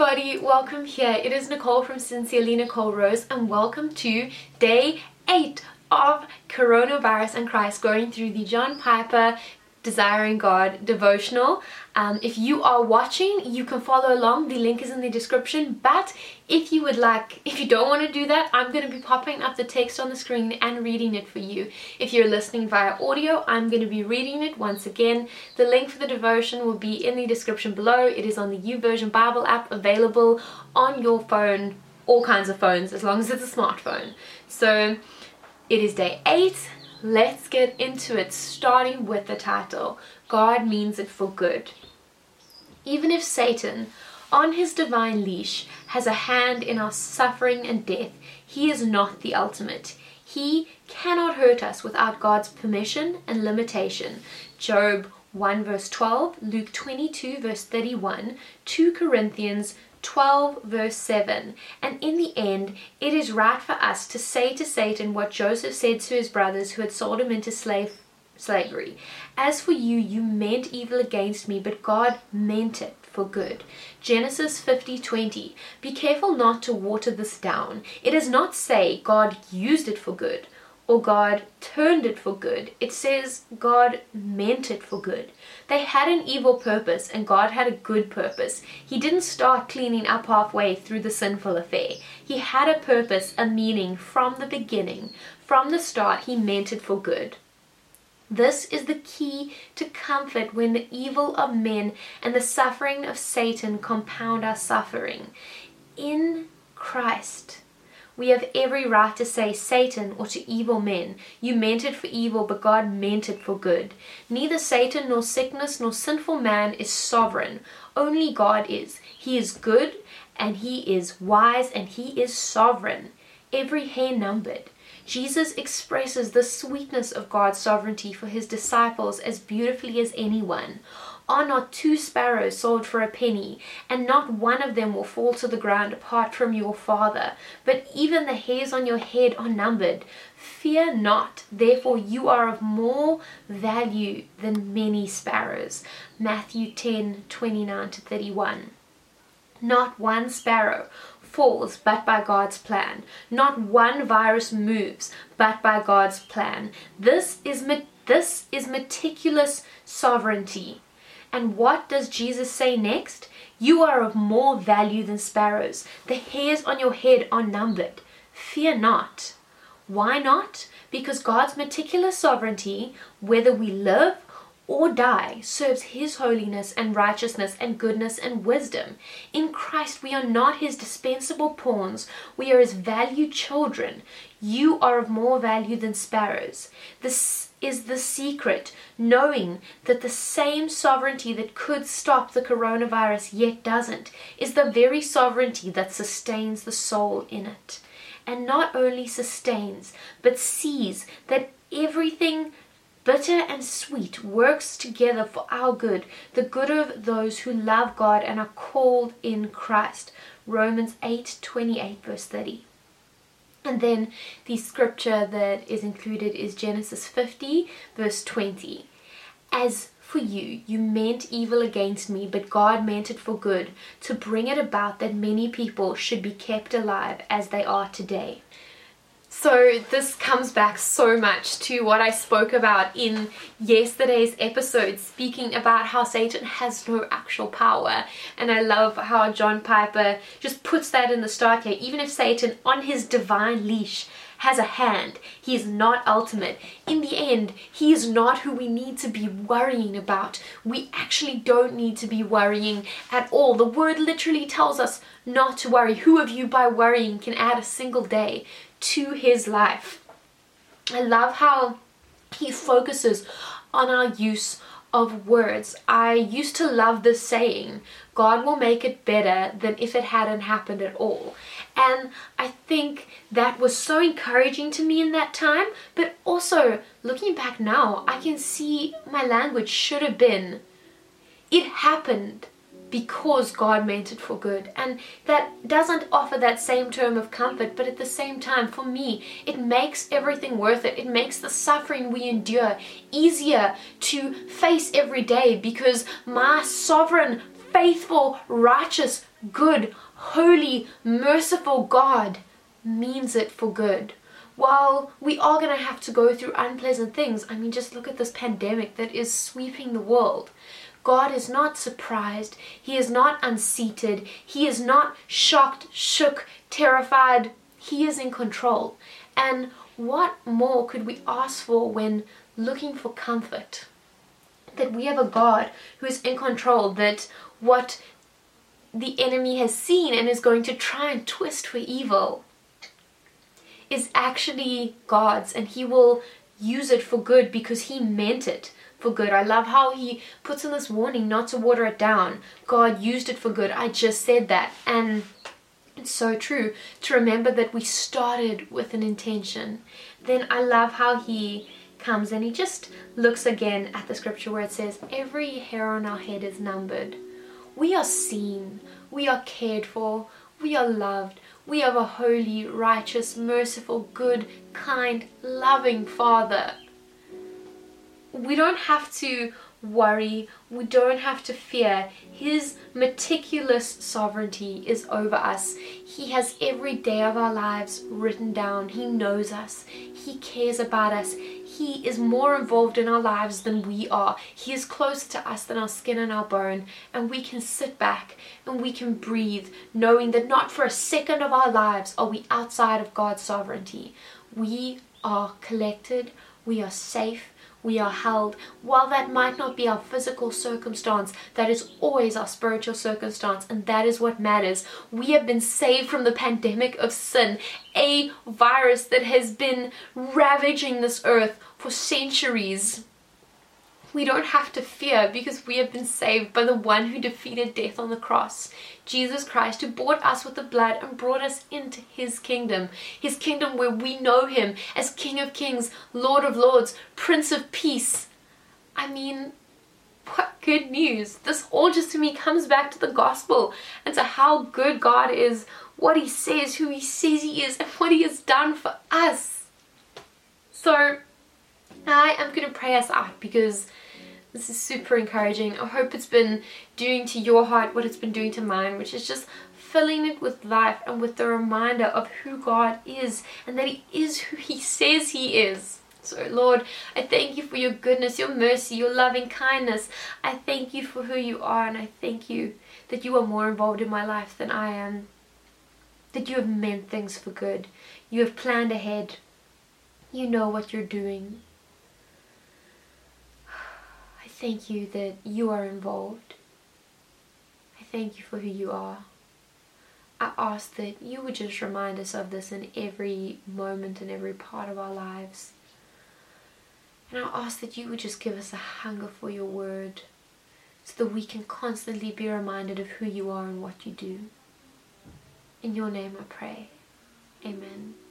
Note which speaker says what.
Speaker 1: everybody, welcome here. It is Nicole from Sincerely Nicole Rose, and welcome to day eight of Coronavirus and Christ, going through the John Piper Desiring God devotional. Um, if you are watching, you can follow along. The link is in the description. But if you would like, if you don't want to do that, I'm going to be popping up the text on the screen and reading it for you. If you're listening via audio, I'm going to be reading it once again. The link for the devotion will be in the description below. It is on the YouVersion Bible app available on your phone, all kinds of phones, as long as it's a smartphone. So it is day eight let's get into it, starting with the title God Means It for Good. Even if Satan, on his divine leash, has a hand in our suffering and death, he is not the ultimate. He cannot hurt us without God's permission and limitation. Job 1 verse 12, Luke 22 verse 31, 2 Corinthians 12 verse 7 and in the end it is right for us to say to satan what joseph said to his brothers who had sold him into slave slavery. As for you you meant evil against me but god meant it for good. Genesis 50 20 be careful not to water this down. It does not say god used it for good or God turned it for good. It says God meant it for good. They had an evil purpose and God had a good purpose. He didn't start cleaning up halfway through the sinful affair. He had a purpose, a meaning from the beginning. From the start, He meant it for good. This is the key to comfort when the evil of men and the suffering of Satan compound our suffering. In Christ, we have every right to say, Satan, or to evil men, you meant it for evil, but God meant it for good. Neither Satan, nor sickness, nor sinful man is sovereign. Only God is. He is good, and He is wise, and He is sovereign. Every hair numbered. Jesus expresses the sweetness of God's sovereignty for His disciples as beautifully as anyone. Are not two sparrows sold for a penny, and not one of them will fall to the ground apart from your Father? But even the hairs on your head are numbered. Fear not, therefore you are of more value than many sparrows. Matthew 10 29 to 31. Not one sparrow falls but by God's plan. Not one virus moves but by God's plan. This is this is meticulous sovereignty. And what does Jesus say next? You are of more value than sparrows. The hairs on your head are numbered. Fear not. Why not? Because God's meticulous sovereignty, whether we live or die, serves His holiness and righteousness and goodness and wisdom. In Christ, we are not His dispensable pawns, we are His valued children. You are of more value than sparrows. This is the secret, knowing that the same sovereignty that could stop the coronavirus yet doesn't is the very sovereignty that sustains the soul in it. And not only sustains, but sees that everything bitter and sweet works together for our good, the good of those who love God and are called in Christ. Romans 8 28, verse 30. And then the scripture that is included is Genesis 50, verse 20. As for you, you meant evil against me, but God meant it for good, to bring it about that many people should be kept alive as they are today. So, this comes back so much to what I spoke about in yesterday's episode, speaking about how Satan has no actual power. And I love how John Piper just puts that in the start here. Even if Satan, on his divine leash, has a hand. He is not ultimate. In the end, he is not who we need to be worrying about. We actually don't need to be worrying at all. The word literally tells us not to worry. Who of you by worrying can add a single day to his life. I love how he focuses on our use of words. I used to love this saying, God will make it better than if it hadn't happened at all. And I think that was so encouraging to me in that time, but also looking back now, I can see my language should have been, it happened because God meant it for good. And that doesn't offer that same term of comfort, but at the same time, for me, it makes everything worth it. It makes the suffering we endure easier to face every day because my sovereign faithful, righteous, good, holy, merciful God means it for good. While we are going to have to go through unpleasant things, I mean, just look at this pandemic that is sweeping the world. God is not surprised. He is not unseated. He is not shocked, shook, terrified. He is in control. And what more could we ask for when looking for comfort? That we have a God who is in control, that what the enemy has seen and is going to try and twist for evil is actually God's and he will use it for good because he meant it for good. I love how he puts in this warning not to water it down. God used it for good. I just said that. And it's so true to remember that we started with an intention. Then I love how he comes and he just looks again at the scripture where it says, Every hair on our head is numbered. We are seen, we are cared for, we are loved, we have a holy, righteous, merciful, good, kind, loving Father. We don't have to worry, we don't have to fear. His meticulous sovereignty is over us. He has every day of our lives written down. He knows us, He cares about us. He is more involved in our lives than we are. He is closer to us than our skin and our bone. And we can sit back and we can breathe, knowing that not for a second of our lives are we outside of God's sovereignty. We are collected, we are safe, we are held. While that might not be our physical circumstance, that is always our spiritual circumstance, and that is what matters. We have been saved from the pandemic of sin, a virus that has been ravaging this earth for centuries. We don't have to fear because we have been saved by the one who defeated death on the cross, Jesus Christ, who bought us with the blood and brought us into his kingdom. His kingdom where we know him as King of Kings, Lord of Lords, Prince of Peace. I mean, what good news. This all just to me comes back to the gospel and to how good God is, what he says, who he says he is, and what he has done for us. So, I am going to pray us out because this is super encouraging. I hope it's been doing to your heart what it's been doing to mine, which is just filling it with life and with the reminder of who God is and that He is who He says He is. So, Lord, I thank you for your goodness, your mercy, your loving kindness. I thank you for who you are, and I thank you that you are more involved in my life than I am. That you have meant things for good. You have planned ahead. You know what you're doing thank you that you are involved. I thank you for who you are. I ask that you would just remind us of this in every moment and every part of our lives. And I ask that you would just give us a hunger for your word so that we can constantly be reminded of who you are and what you do. In your name I pray. Amen.